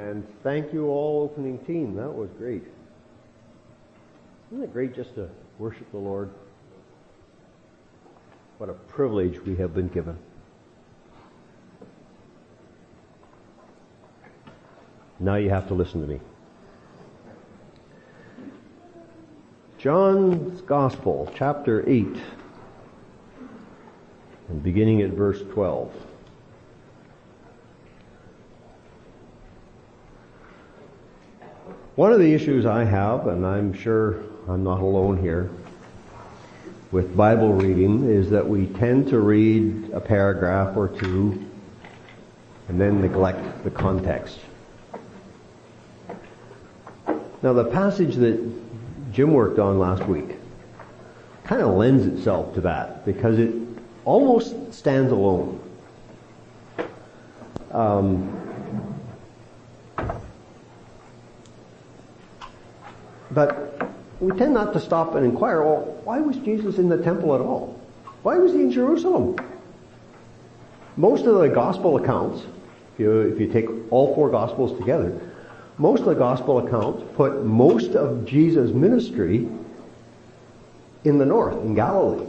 And thank you all opening team. That was great. Isn't it great just to worship the Lord? What a privilege we have been given. Now you have to listen to me. John's Gospel, chapter 8, and beginning at verse 12. One of the issues I have, and I'm sure I'm not alone here, with Bible reading is that we tend to read a paragraph or two and then neglect the context. Now the passage that Jim worked on last week kind of lends itself to that because it almost stands alone. Um, but we tend not to stop and inquire, well, why was Jesus in the temple at all? Why was he in Jerusalem? Most of the gospel accounts, if you, if you take all four gospels together, most of the gospel accounts put most of Jesus' ministry in the north, in Galilee.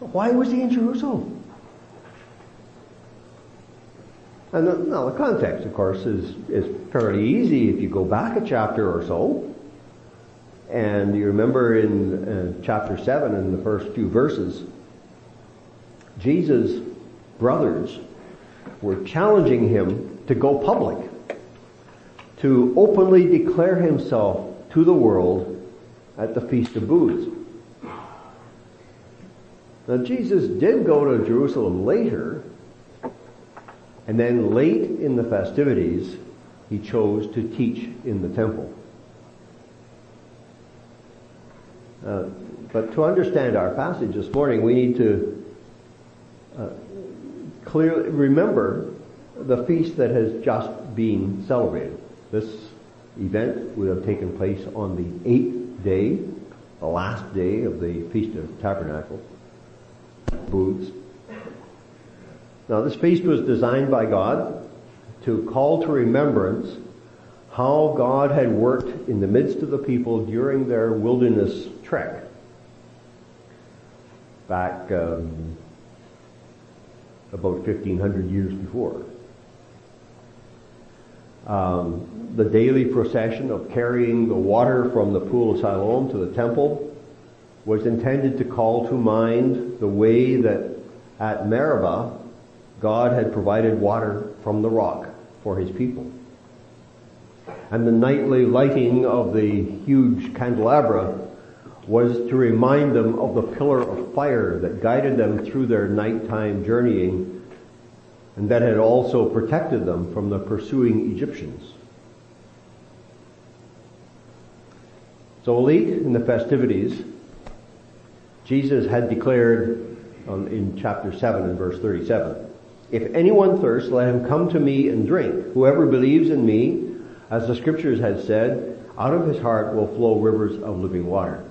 Why was he in Jerusalem? And the, now the context, of course, is, is fairly easy if you go back a chapter or so. And you remember in uh, chapter 7, in the first few verses, Jesus' brothers were challenging him to go public to openly declare himself to the world at the Feast of Booths. Now Jesus did go to Jerusalem later, and then late in the festivities, he chose to teach in the temple. Uh, but to understand our passage this morning, we need to uh, clearly remember the feast that has just been celebrated. This event would have taken place on the eighth day, the last day of the Feast of Tabernacles, Booths. Now this feast was designed by God to call to remembrance how God had worked in the midst of the people during their wilderness trek back um, about 1500 years before. Um, the daily procession of carrying the water from the pool of Siloam to the temple was intended to call to mind the way that at Meribah God had provided water from the rock for his people. And the nightly lighting of the huge candelabra was to remind them of the pillar of fire that guided them through their nighttime journeying and that had also protected them from the pursuing Egyptians. So late in the festivities, Jesus had declared um, in chapter 7 and verse 37, If anyone thirsts, let him come to me and drink. Whoever believes in me, as the scriptures had said, out of his heart will flow rivers of living water.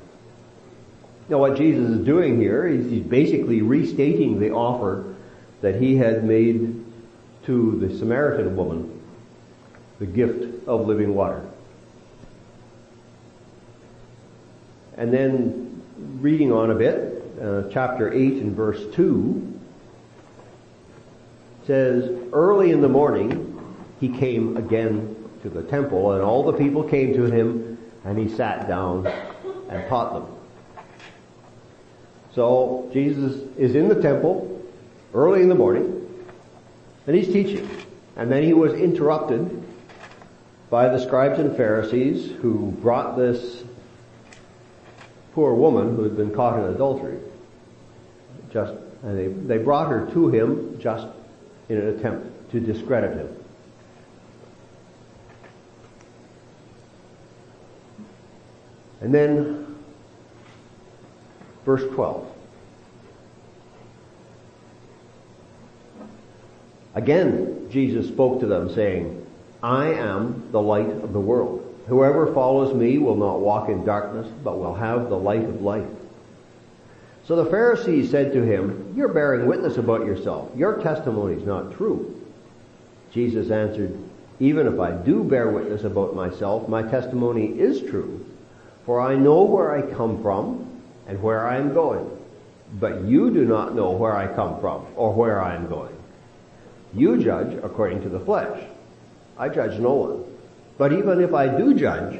Now what Jesus is doing here is he's basically restating the offer that he had made to the Samaritan woman the gift of living water. And then reading on a bit, uh, chapter 8 and verse 2 says, Early in the morning he came again to the temple and all the people came to him and he sat down and taught them. So Jesus is in the temple early in the morning and he's teaching. And then he was interrupted by the scribes and Pharisees who brought this poor woman who had been caught in adultery. Just, and they, they brought her to him just in an attempt to discredit him. And then, verse 12. Again, Jesus spoke to them saying, I am the light of the world. Whoever follows me will not walk in darkness, but will have the light of life. So the Pharisees said to him, You're bearing witness about yourself. Your testimony is not true. Jesus answered, Even if I do bear witness about myself, my testimony is true, for I know where I come from and where I am going. But you do not know where I come from or where I am going. You judge according to the flesh. I judge no one. But even if I do judge,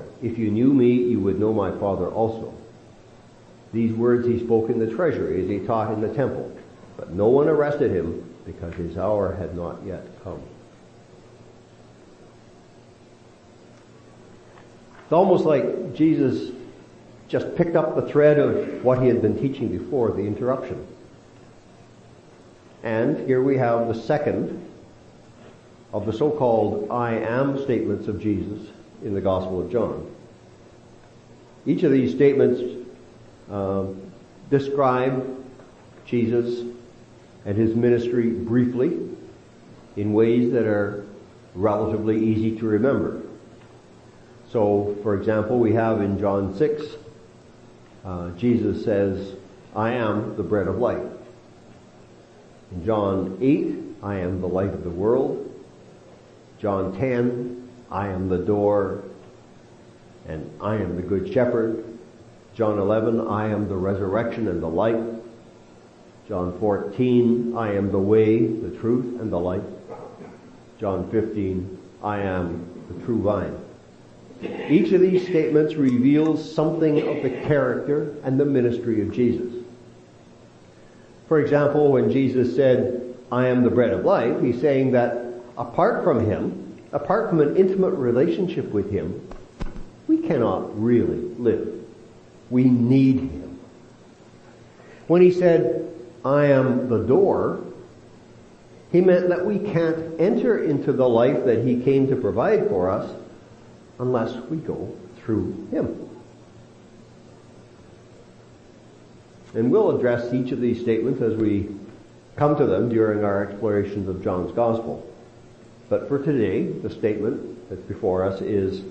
If you knew me, you would know my Father also. These words he spoke in the treasury as he taught in the temple. But no one arrested him because his hour had not yet come. It's almost like Jesus just picked up the thread of what he had been teaching before, the interruption. And here we have the second of the so-called I am statements of Jesus in the Gospel of John. Each of these statements um, describe Jesus and his ministry briefly in ways that are relatively easy to remember. So, for example, we have in John 6, uh, Jesus says, I am the bread of life. In John 8, I am the light of the world. John 10, I am the door and I am the good shepherd. John 11, I am the resurrection and the life. John 14, I am the way, the truth, and the life. John 15, I am the true vine. Each of these statements reveals something of the character and the ministry of Jesus. For example, when Jesus said, I am the bread of life, he's saying that apart from him, apart from an intimate relationship with him, we cannot really live. We need him. When he said, I am the door, he meant that we can't enter into the life that he came to provide for us unless we go through him. And we'll address each of these statements as we come to them during our explorations of John's Gospel. But for today, the statement that's before us is,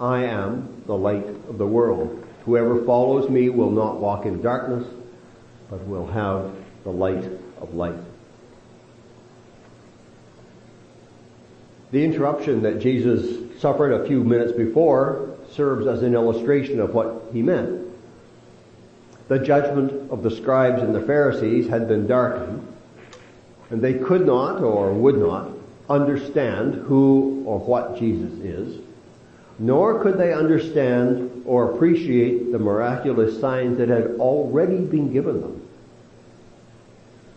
I am the light of the world. Whoever follows me will not walk in darkness, but will have the light of life. The interruption that Jesus suffered a few minutes before serves as an illustration of what he meant. The judgment of the scribes and the Pharisees had been darkened, and they could not or would not understand who or what Jesus is, nor could they understand or appreciate the miraculous signs that had already been given them.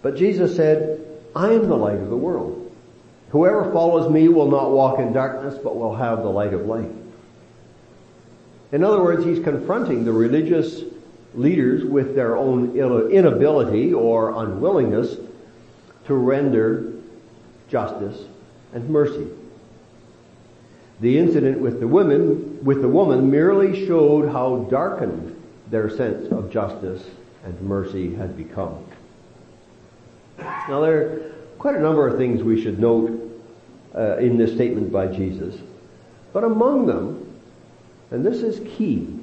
But Jesus said, I am the light of the world. Whoever follows me will not walk in darkness, but will have the light of life. In other words, he's confronting the religious leaders with their own inability or unwillingness to render justice and mercy. The incident with the women, with the woman merely showed how darkened their sense of justice and mercy had become. Now there are quite a number of things we should note uh, in this statement by Jesus. But among them, and this is key,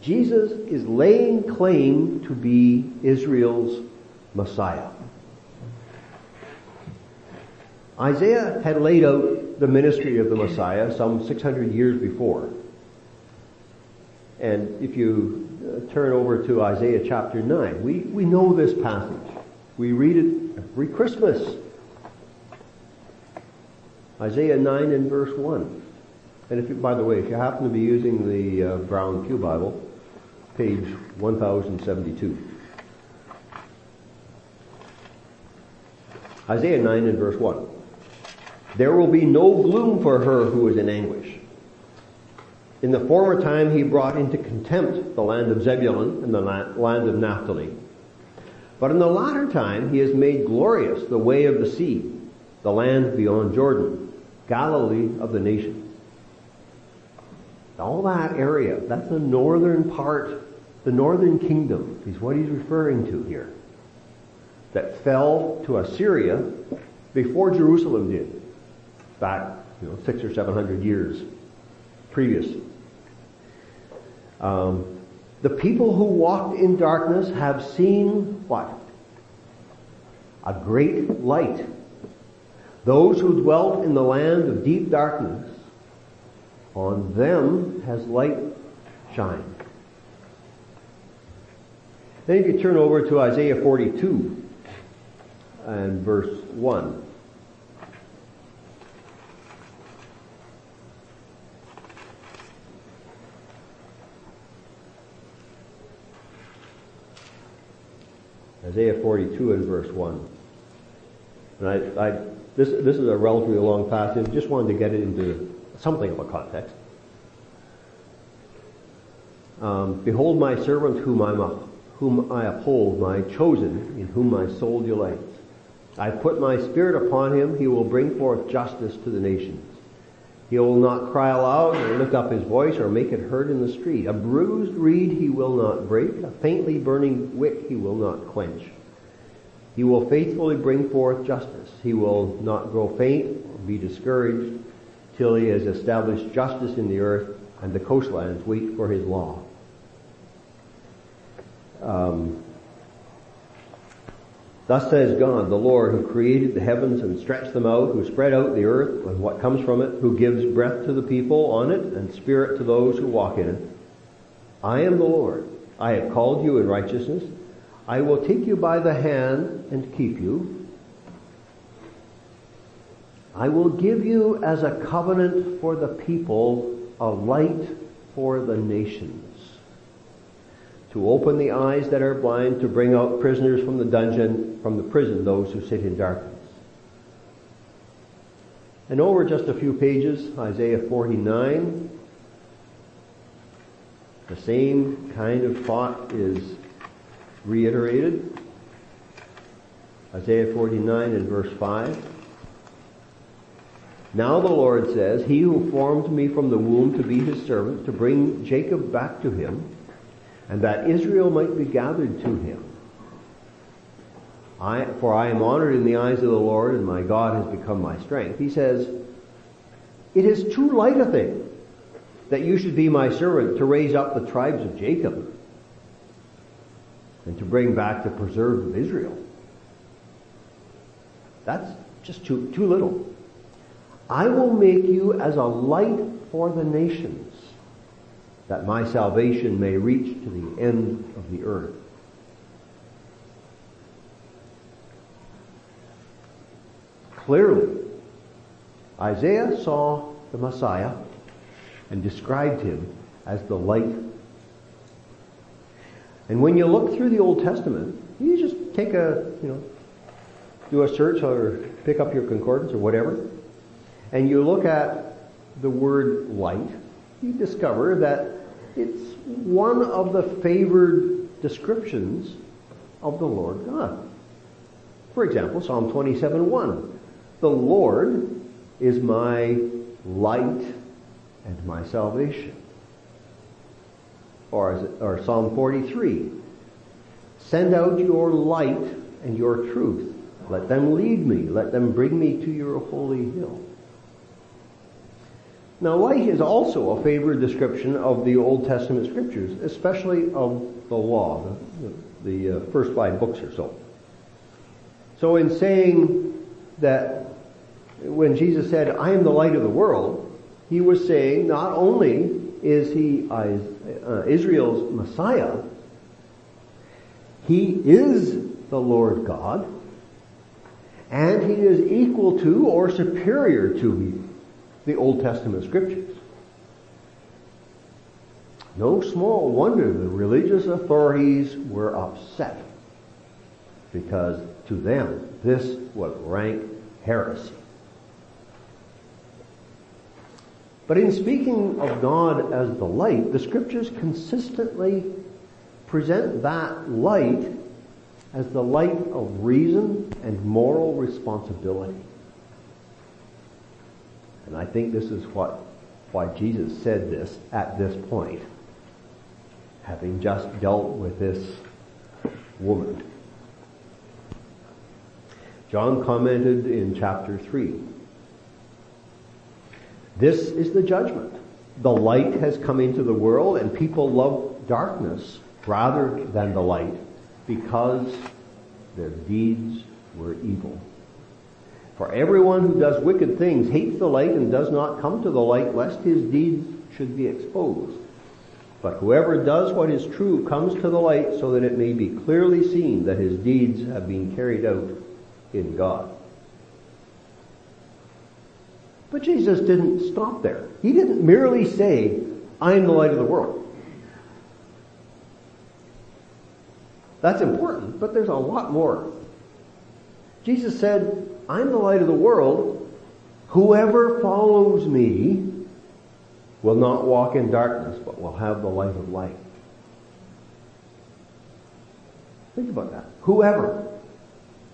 Jesus is laying claim to be Israel's Messiah. Isaiah had laid out the ministry of the Messiah some 600 years before. And if you uh, turn over to Isaiah chapter 9, we, we know this passage. We read it every Christmas. Isaiah 9 and verse 1. And if you, by the way, if you happen to be using the uh, Brown Pew Bible, page 1072. Isaiah 9 and verse 1. There will be no gloom for her who is in anguish. In the former time he brought into contempt the land of Zebulun and the land of Naphtali. But in the latter time he has made glorious the way of the sea, the land beyond Jordan. Galilee of the nations. All that area, that's the northern part, the northern kingdom is what he's referring to here. That fell to Assyria before Jerusalem did. Back, you know, six or seven hundred years previous. Um, the people who walked in darkness have seen what? A great light. Those who dwelt in the land of deep darkness, on them has light shined. Then you turn over to Isaiah 42 and verse 1. Isaiah 42 and verse 1. And I, I, this, this is a relatively long passage. Just wanted to get it into something of a context. Um, Behold my servant whom, I'm whom I uphold, my chosen, in whom my soul delights. I put my spirit upon him. He will bring forth justice to the nations. He will not cry aloud or lift up his voice or make it heard in the street. A bruised reed he will not break. A faintly burning wick he will not quench. He will faithfully bring forth justice. He will not grow faint or be discouraged till he has established justice in the earth and the coastlands wait for his law. Um, Thus says God, the Lord, who created the heavens and stretched them out, who spread out the earth and what comes from it, who gives breath to the people on it and spirit to those who walk in it. I am the Lord. I have called you in righteousness. I will take you by the hand and keep you. I will give you as a covenant for the people, a light for the nations to open the eyes that are blind, to bring out prisoners from the dungeon, from the prison, those who sit in darkness. And over just a few pages, Isaiah 49, the same kind of thought is reiterated. Isaiah 49 and verse 5. Now the Lord says, He who formed me from the womb to be his servant, to bring Jacob back to him, and that Israel might be gathered to him. I, for I am honored in the eyes of the Lord, and my God has become my strength. He says, It is too light a thing that you should be my servant to raise up the tribes of Jacob and to bring back the preserved of Israel. That's just too, too little. I will make you as a light for the nations that my salvation may reach to the end of the earth. Clearly, Isaiah saw the Messiah and described him as the light. And when you look through the Old Testament, you just take a, you know, do a search or pick up your concordance or whatever, and you look at the word light, you discover that it's one of the favored descriptions of the Lord God. For example, Psalm 27:1. The Lord is my light and my salvation. Or, it, or Psalm 43. Send out your light and your truth. Let them lead me. Let them bring me to your holy hill. Now, light is also a favorite description of the Old Testament scriptures, especially of the law, the, the uh, first five books or so. So in saying that when Jesus said, I am the light of the world, he was saying not only is he uh, Israel's Messiah, he is the Lord God, and he is equal to or superior to the Old Testament scriptures. No small wonder the religious authorities were upset because to them this was rank heresy. But in speaking of God as the light, the scriptures consistently present that light as the light of reason and moral responsibility. And I think this is what, why Jesus said this at this point, having just dealt with this woman. John commented in chapter 3. This is the judgment. The light has come into the world and people love darkness rather than the light because their deeds were evil. For everyone who does wicked things hates the light and does not come to the light lest his deeds should be exposed. But whoever does what is true comes to the light so that it may be clearly seen that his deeds have been carried out in God. But Jesus didn't stop there. He didn't merely say, I am the light of the world. That's important, but there's a lot more. Jesus said, I'm the light of the world. Whoever follows me will not walk in darkness, but will have the light of life. Think about that. Whoever.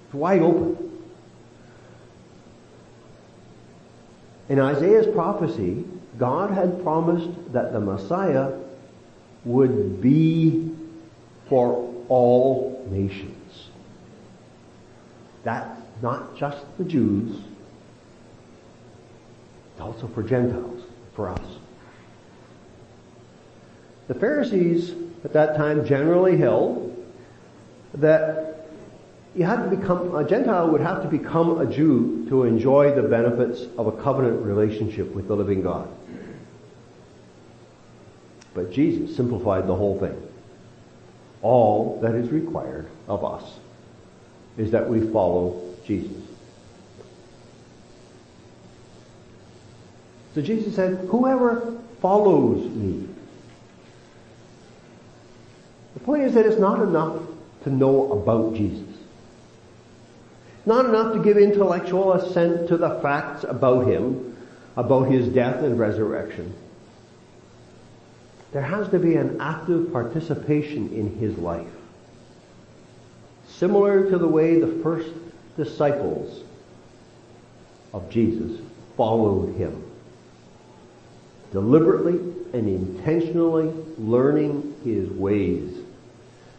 It's wide open. In Isaiah's prophecy, God had promised that the Messiah would be for all nations. That's not just the Jews, it's also for Gentiles, for us. The Pharisees at that time generally held that you had to become, a Gentile would have to become a Jew to enjoy the benefits of a covenant relationship with the living God. But Jesus simplified the whole thing. All that is required of us is that we follow Jesus. So Jesus said, whoever follows me. The point is that it's not enough to know about Jesus. Not enough to give intellectual assent to the facts about him, about his death and resurrection. There has to be an active participation in his life. Similar to the way the first disciples of Jesus followed him. Deliberately and intentionally learning his ways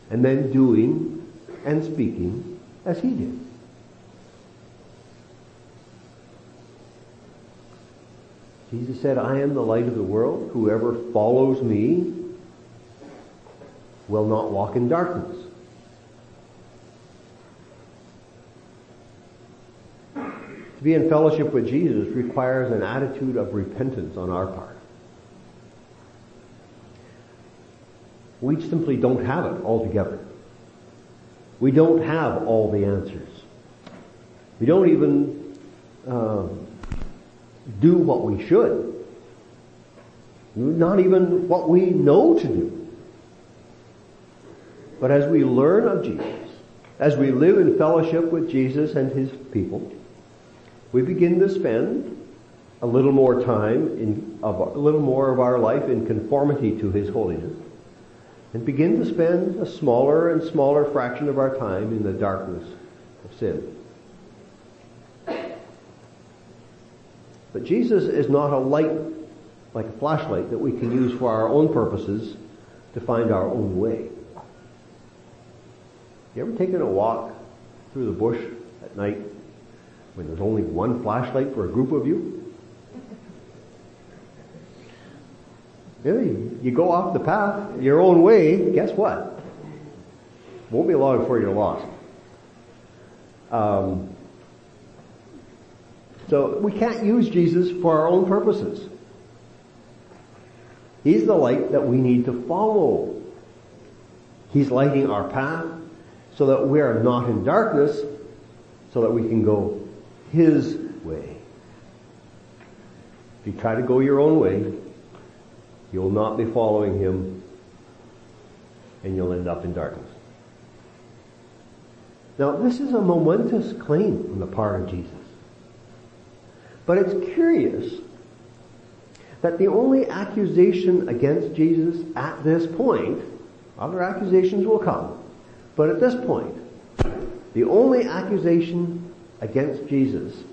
and then doing and speaking as he did. Jesus said, I am the light of the world. Whoever follows me will not walk in darkness. Be in fellowship with Jesus requires an attitude of repentance on our part. We simply don't have it altogether. We don't have all the answers. We don't even um, do what we should. Not even what we know to do. But as we learn of Jesus, as we live in fellowship with Jesus and His people, we begin to spend a little more time in, of, a little more of our life in conformity to His holiness, and begin to spend a smaller and smaller fraction of our time in the darkness of sin. But Jesus is not a light, like a flashlight, that we can use for our own purposes to find our own way. You ever taken a walk through the bush at night when there's only one flashlight for a group of you? Really, you go off the path your own way, guess what? Won't be long before you're lost. Um, so we can't use Jesus for our own purposes. He's the light that we need to follow. He's lighting our path so that we are not in darkness, so that we can go His way. If you try to go your own way, you'll not be following Him and you'll end up in darkness. Now this is a momentous claim on the part of Jesus. But it's curious that the only accusation against Jesus at this point, other accusations will come, but at this point, the only accusation against Jesus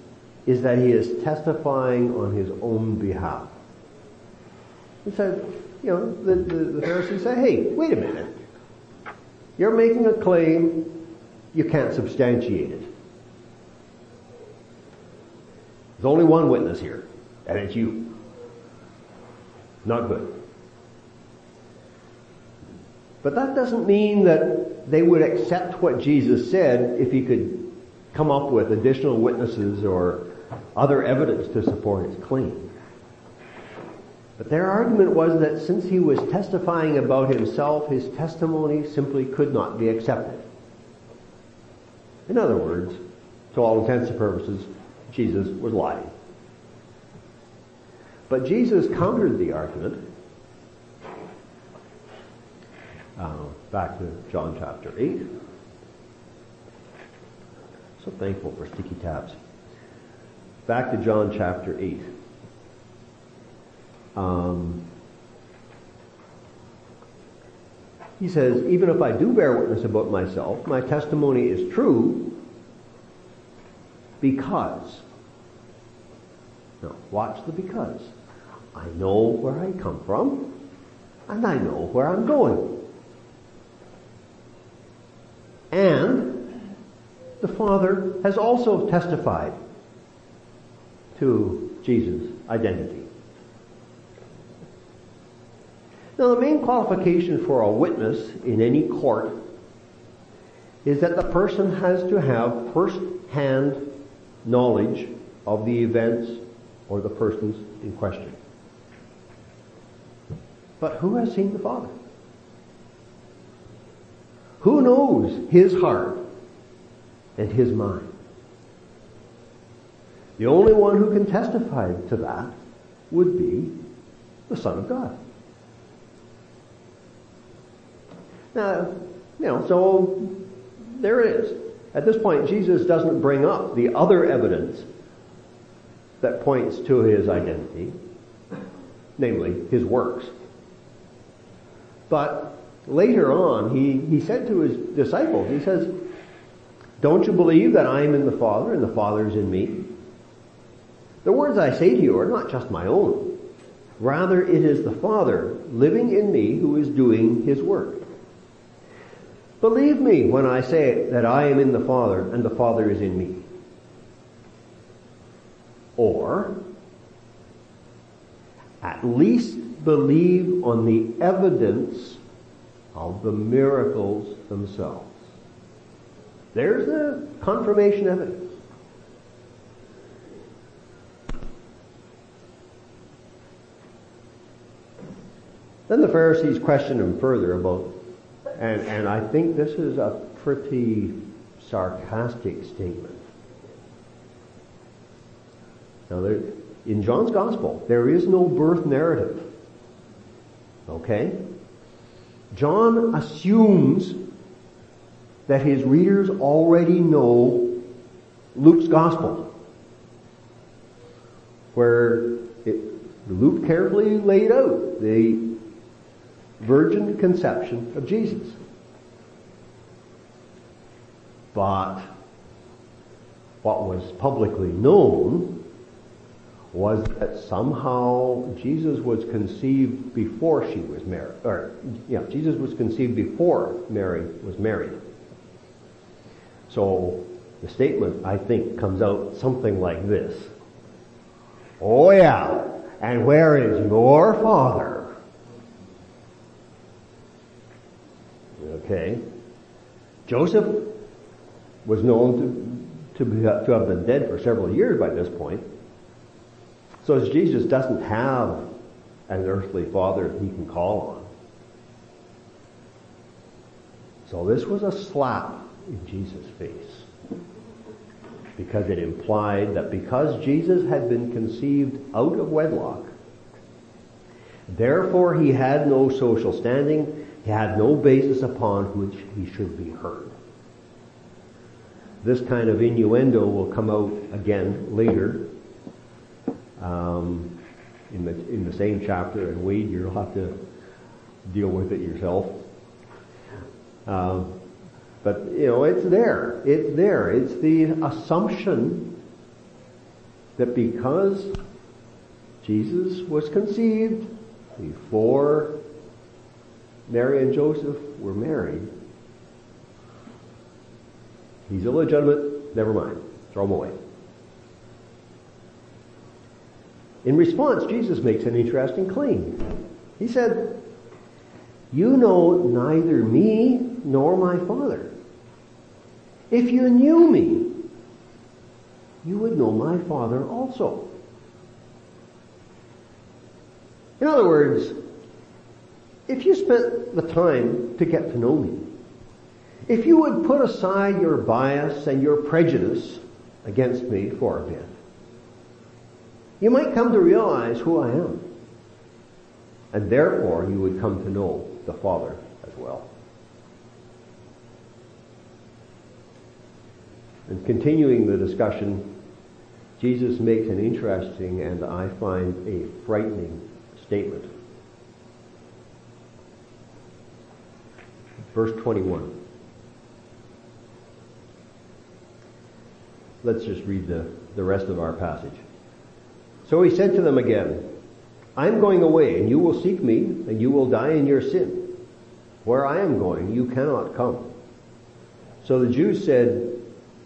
is that he is testifying on his own behalf. He said, you know, the, the, the Pharisees say, hey, wait a minute. You're making a claim, you can't substantiate it. There's only one witness here, and it's you. Not good. But that doesn't mean that they would accept what Jesus said if he could come up with additional witnesses or other evidence to support his claim. But their argument was that since he was testifying about himself, his testimony simply could not be accepted. In other words, to all intents and purposes, Jesus was lying. But Jesus countered the argument. Uh, back to John chapter 8. So thankful for sticky tabs. Back to John chapter 8. Um, he says, even if I do bear witness about myself, my testimony is true because. Now, watch the because. I know where I come from, and I know where I'm going. And the Father has also testified to Jesus' identity. Now the main qualification for a witness in any court is that the person has to have first-hand knowledge of the events or the persons in question. But who has seen the Father? Who knows his heart and his mind? The only one who can testify to that would be the Son of God. Now, you know, so there it is. At this point, Jesus doesn't bring up the other evidence that points to his identity, namely his works. But later on, he, he said to his disciples, he says, don't you believe that I am in the Father and the Father is in me? The words I say to you are not just my own. Rather, it is the Father living in me who is doing his work. Believe me when I say that I am in the Father and the Father is in me. Or, at least believe on the evidence of the miracles themselves. There's the confirmation evidence. Then the Pharisees questioned him further about and, and I think this is a pretty sarcastic statement. Now, there, in John's Gospel, there is no birth narrative. Okay? John assumes that his readers already know Luke's Gospel, where it, Luke carefully laid out the virgin conception of Jesus. But what was publicly known was that somehow Jesus was conceived before she was married, or yeah, Jesus was conceived before Mary was married. So the statement, I think, comes out something like this. Oh yeah, and where is your father? Okay. Joseph was known to, to, to have been dead for several years by this point. So Jesus doesn't have an earthly father he can call on. So this was a slap in Jesus' face. Because it implied that because Jesus had been conceived out of wedlock, therefore he had no social standing, he had no basis upon which he should be heard. This kind of innuendo will come out again later um, in the in the same chapter, and Wade, you'll have to deal with it yourself. Um, but you know, it's there. It's there. It's the assumption that because Jesus was conceived before Mary and Joseph were married, he's illegitimate, never mind, throw him away. In response, Jesus makes an interesting claim. He said, You know neither me nor my Father. If you knew me, you would know my Father also. In other words, if you spent the time to get to know me, if you would put aside your bias and your prejudice against me for a bit, you might come to realize who I am. And therefore you would come to know the Father as well. And continuing the discussion, Jesus makes an interesting and I find a frightening statement. Verse 21. Let's just read the, the rest of our passage. So he said to them again, I'm going away, and you will seek me, and you will die in your sin. Where I am going, you cannot come. So the Jews said,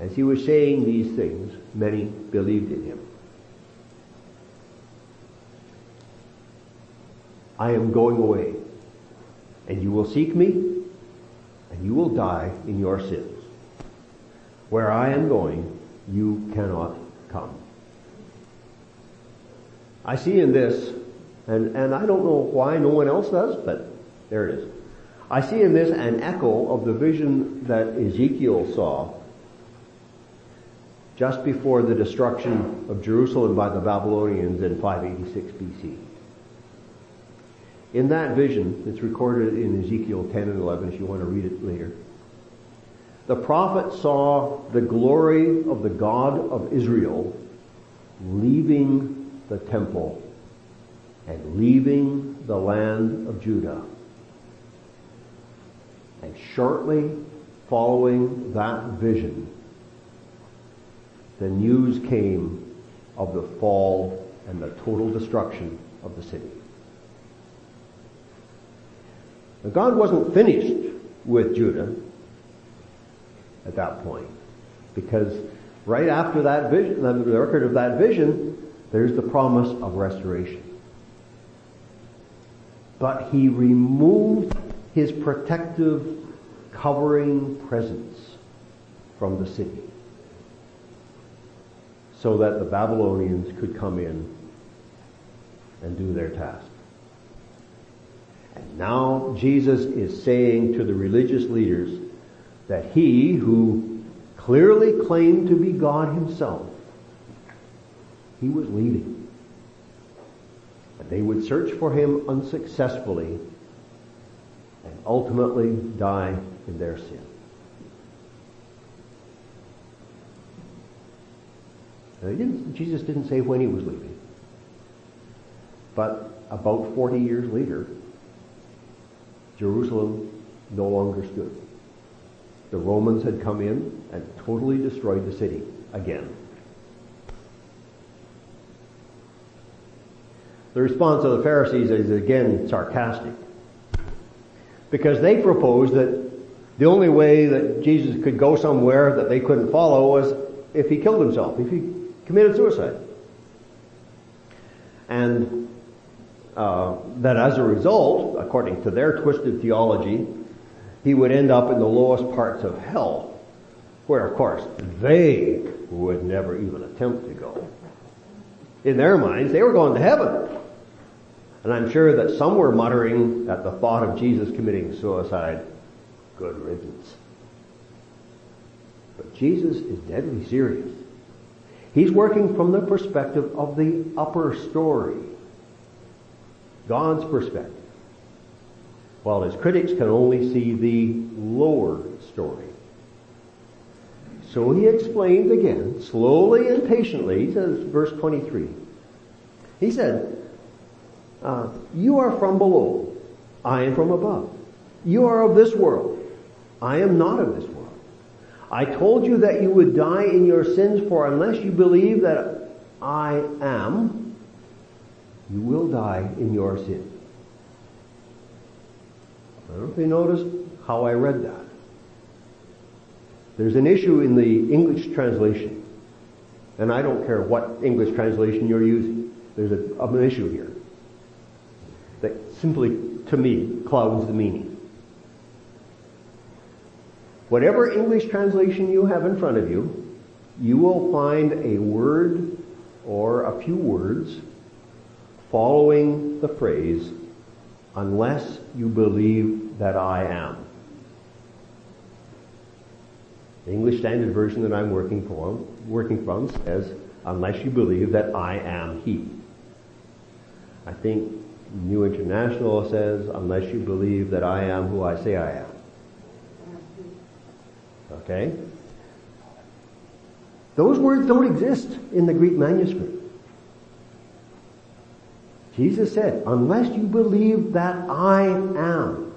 As he was saying these things, many believed in him. I am going away, and you will seek me, and you will die in your sins. Where I am going, you cannot come. I see in this, and, and I don't know why no one else does, but there it is. I see in this an echo of the vision that Ezekiel saw just before the destruction of Jerusalem by the Babylonians in 586 BC. In that vision, it's recorded in Ezekiel 10 and 11 if you want to read it later. The prophet saw the glory of the God of Israel leaving the temple and leaving the land of Judah. And shortly following that vision, the news came of the fall and the total destruction of the city. God wasn't finished with Judah at that point because right after that vision, the record of that vision, there's the promise of restoration. But he removed his protective covering presence from the city so that the Babylonians could come in and do their task. And now Jesus is saying to the religious leaders that he who clearly claimed to be God himself, he was leaving. And they would search for him unsuccessfully and ultimately die in their sin. Uh, didn't, Jesus didn't say when he was leaving. But about 40 years later, Jerusalem no longer stood. The Romans had come in and totally destroyed the city again. The response of the Pharisees is again sarcastic. Because they proposed that the only way that Jesus could go somewhere that they couldn't follow was if he killed himself, if he committed suicide. and uh, that as a result, according to their twisted theology, he would end up in the lowest parts of hell, where of course they would never even attempt to go. In their minds, they were going to heaven. And I'm sure that some were muttering at the thought of Jesus committing suicide, good riddance. But Jesus is deadly serious. He's working from the perspective of the upper story. God's perspective. While his critics can only see the lower story. So he explained again, slowly and patiently, he says, verse 23. He said, uh, you are from below. I am from above. You are of this world. I am not of this world. I told you that you would die in your sins, for unless you believe that I am, you will die in your sin. I don't know if you noticed how I read that. There's an issue in the English translation, and I don't care what English translation you're using. There's a, an issue here that simply, to me, clouds the meaning. Whatever English translation you have in front of you, you will find a word or a few words following the phrase, unless you believe that I am. The English Standard Version that I'm working from, working from says, unless you believe that I am He. I think New International says, unless you believe that I am who I say I am. Okay? Those words don't exist in the Greek manuscript. Jesus said, unless you believe that I am.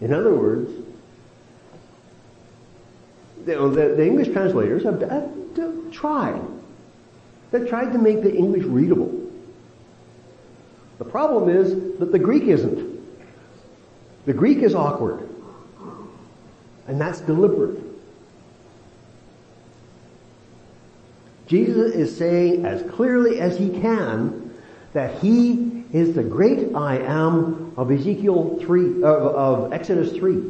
In other words, the, the English translators have, have tried. They've tried to make the English readable. The problem is that the Greek isn't. The Greek is awkward. And that's deliberate. Jesus is saying as clearly as he can that he is the great I am of Ezekiel 3, of, of Exodus 3.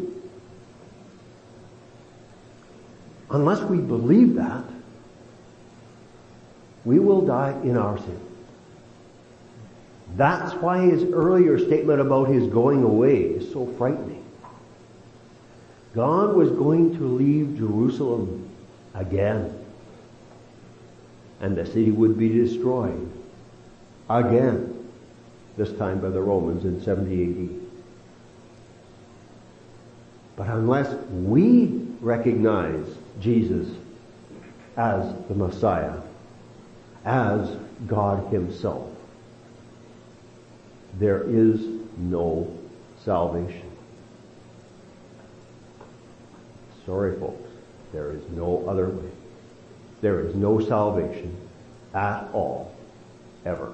Unless we believe that, we will die in our sin. That's why his earlier statement about his going away is so frightening. God was going to leave Jerusalem again. And the city would be destroyed again, this time by the Romans in 70 AD. But unless we recognize Jesus as the Messiah, as God Himself, there is no salvation. Sorry, folks. There is no other way. There is no salvation at all, ever.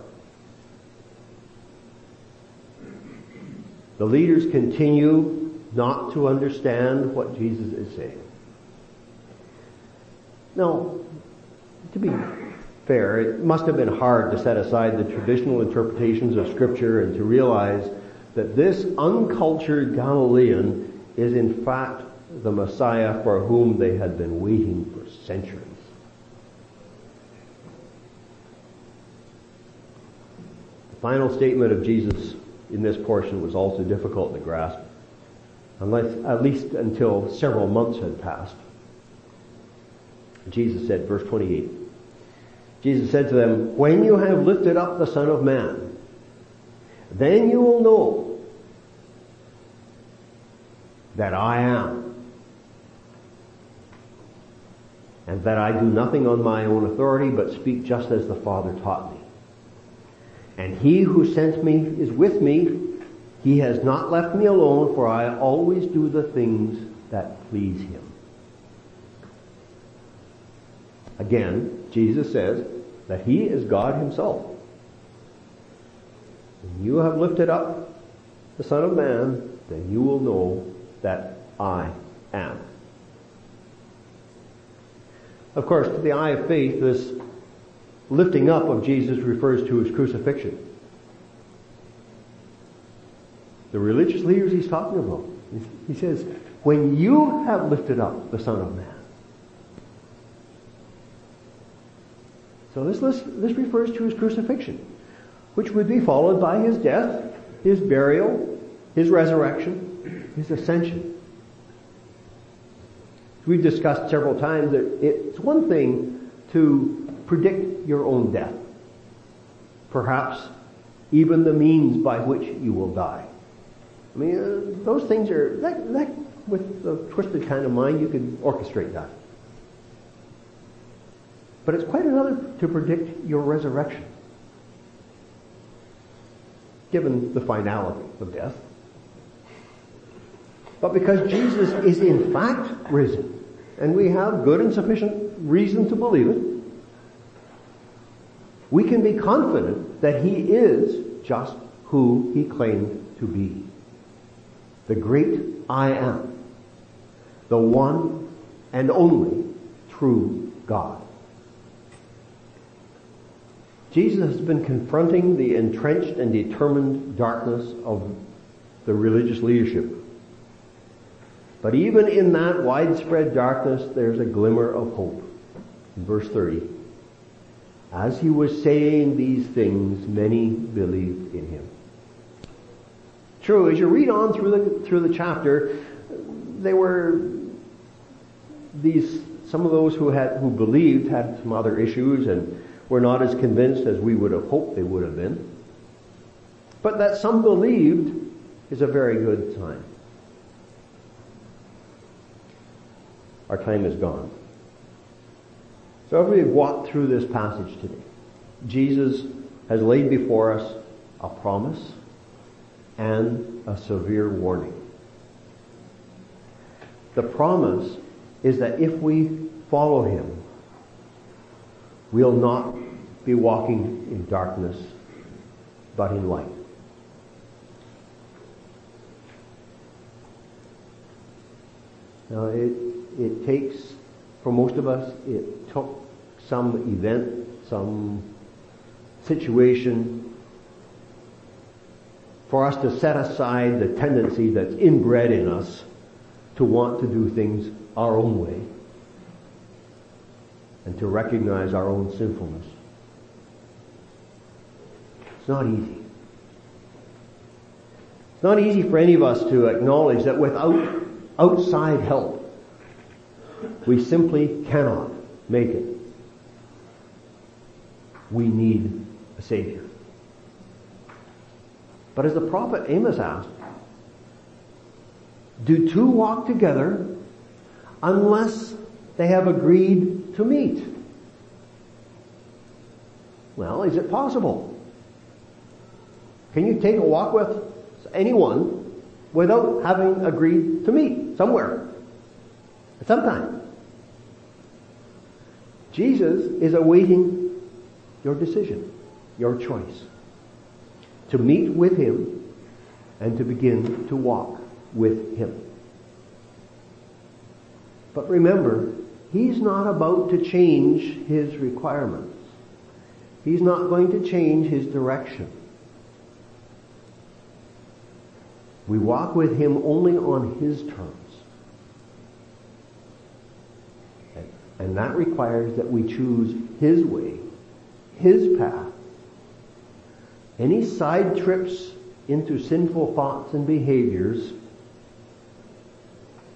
The leaders continue not to understand what Jesus is saying. Now, to be fair, it must have been hard to set aside the traditional interpretations of scripture and to realize that this uncultured Galilean is in fact the Messiah for whom they had been waiting for centuries. The final statement of Jesus in this portion was also difficult to grasp, unless, at least until several months had passed. Jesus said, verse 28, Jesus said to them, When you have lifted up the Son of Man, then you will know that I am and that I do nothing on my own authority, but speak just as the Father taught me. And he who sent me is with me. He has not left me alone, for I always do the things that please him. Again, Jesus says that he is God himself. When you have lifted up the Son of Man, then you will know that I am. Of course, to the eye of faith, this lifting up of Jesus refers to his crucifixion. The religious leaders he's talking about. He says, when you have lifted up the Son of Man. So this, this, this refers to his crucifixion, which would be followed by his death, his burial, his resurrection, his ascension. We've discussed several times that it's one thing to predict your own death. Perhaps even the means by which you will die. I mean, uh, those things are, that, that, with a twisted kind of mind, you could orchestrate that. But it's quite another to predict your resurrection, given the finality of death. But because Jesus is in fact risen, and we have good and sufficient reason to believe it, we can be confident that he is just who he claimed to be. The great I am. The one and only true God. Jesus has been confronting the entrenched and determined darkness of the religious leadership. But even in that widespread darkness, there's a glimmer of hope. Verse 30, as he was saying these things, many believed in him. True, as you read on through the, through the chapter, they were these, some of those who had, who believed had some other issues and were not as convinced as we would have hoped they would have been. But that some believed is a very good sign. Our time is gone. So if we walk through this passage today, Jesus has laid before us a promise and a severe warning. The promise is that if we follow Him, we'll not be walking in darkness, but in light. Now it, it takes, for most of us, it took some event, some situation for us to set aside the tendency that's inbred in us to want to do things our own way and to recognize our own sinfulness. It's not easy. It's not easy for any of us to acknowledge that without outside help, we simply cannot make it. We need a Savior. But as the prophet Amos asked, do two walk together unless they have agreed to meet? Well, is it possible? Can you take a walk with anyone without having agreed to meet somewhere at some time? Jesus is awaiting your decision, your choice to meet with Him and to begin to walk with Him. But remember, He's not about to change His requirements. He's not going to change His direction. We walk with Him only on His terms. And that requires that we choose His way, His path, any side trips into sinful thoughts and behaviors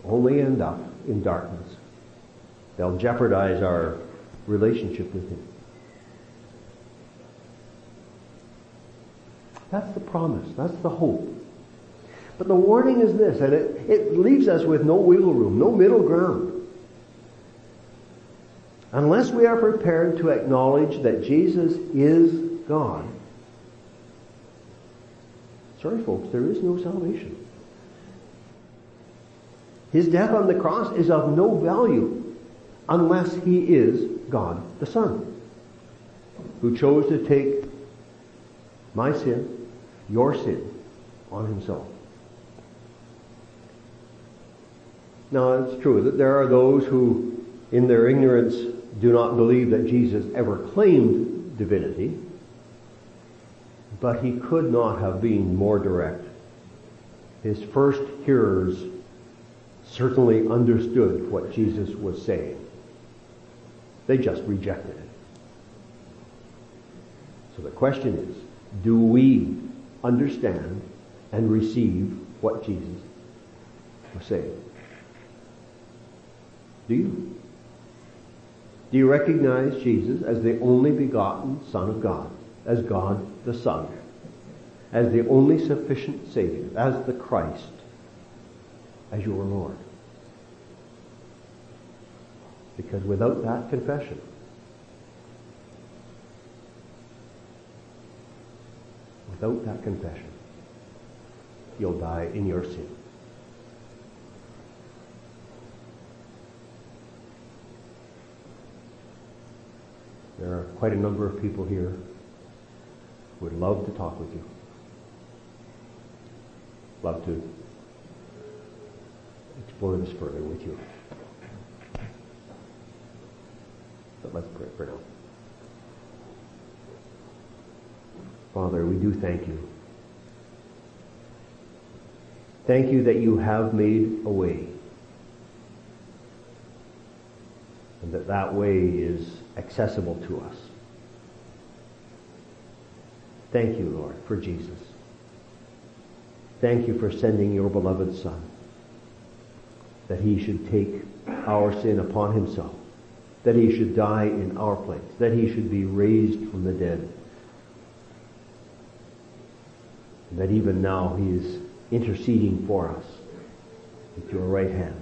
only end up in darkness. They'll jeopardize our relationship with Him. That's the promise. That's the hope. But the warning is this, and it, it leaves us with no wiggle room, no middle ground. Unless we are prepared to acknowledge that Jesus is God, Sorry, folks, there is no salvation. His death on the cross is of no value unless he is God the Son, who chose to take my sin, your sin, on himself. Now, it's true that there are those who, in their ignorance, do not believe that Jesus ever claimed divinity, but he could not have been more direct. His first hearers certainly understood what Jesus was saying. They just rejected it. So the question is, do we understand and receive what Jesus was saying? Do you? Do you recognize Jesus as the only begotten Son of God, as God the Son, as the only sufficient Savior, as the Christ, as your Lord? Because without that confession, without that confession, you'll die in your sin. There are quite a number of people here who would love to talk with you. Love to explore this further with you. But let's pray for now. Father, we do thank you. Thank you that you have made a way. And that that way is accessible to us. Thank you, Lord, for Jesus. Thank you for sending your beloved Son, that he should take our sin upon himself, that he should die in our place, that he should be raised from the dead, that even now he is interceding for us at your right hand.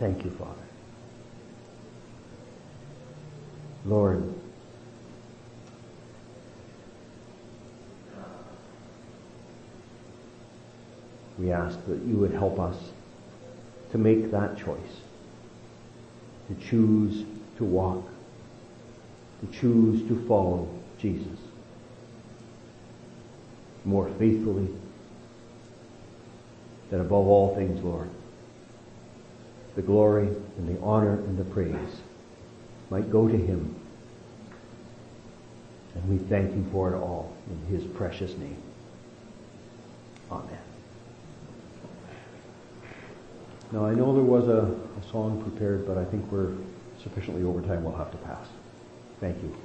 Thank you, Father. Lord, we ask that you would help us to make that choice, to choose to walk, to choose to follow Jesus more faithfully, that above all things, Lord, the glory and the honor and the praise might go to him. And we thank you for it all in his precious name. Amen. Now I know there was a, a song prepared, but I think we're sufficiently over time. We'll have to pass. Thank you.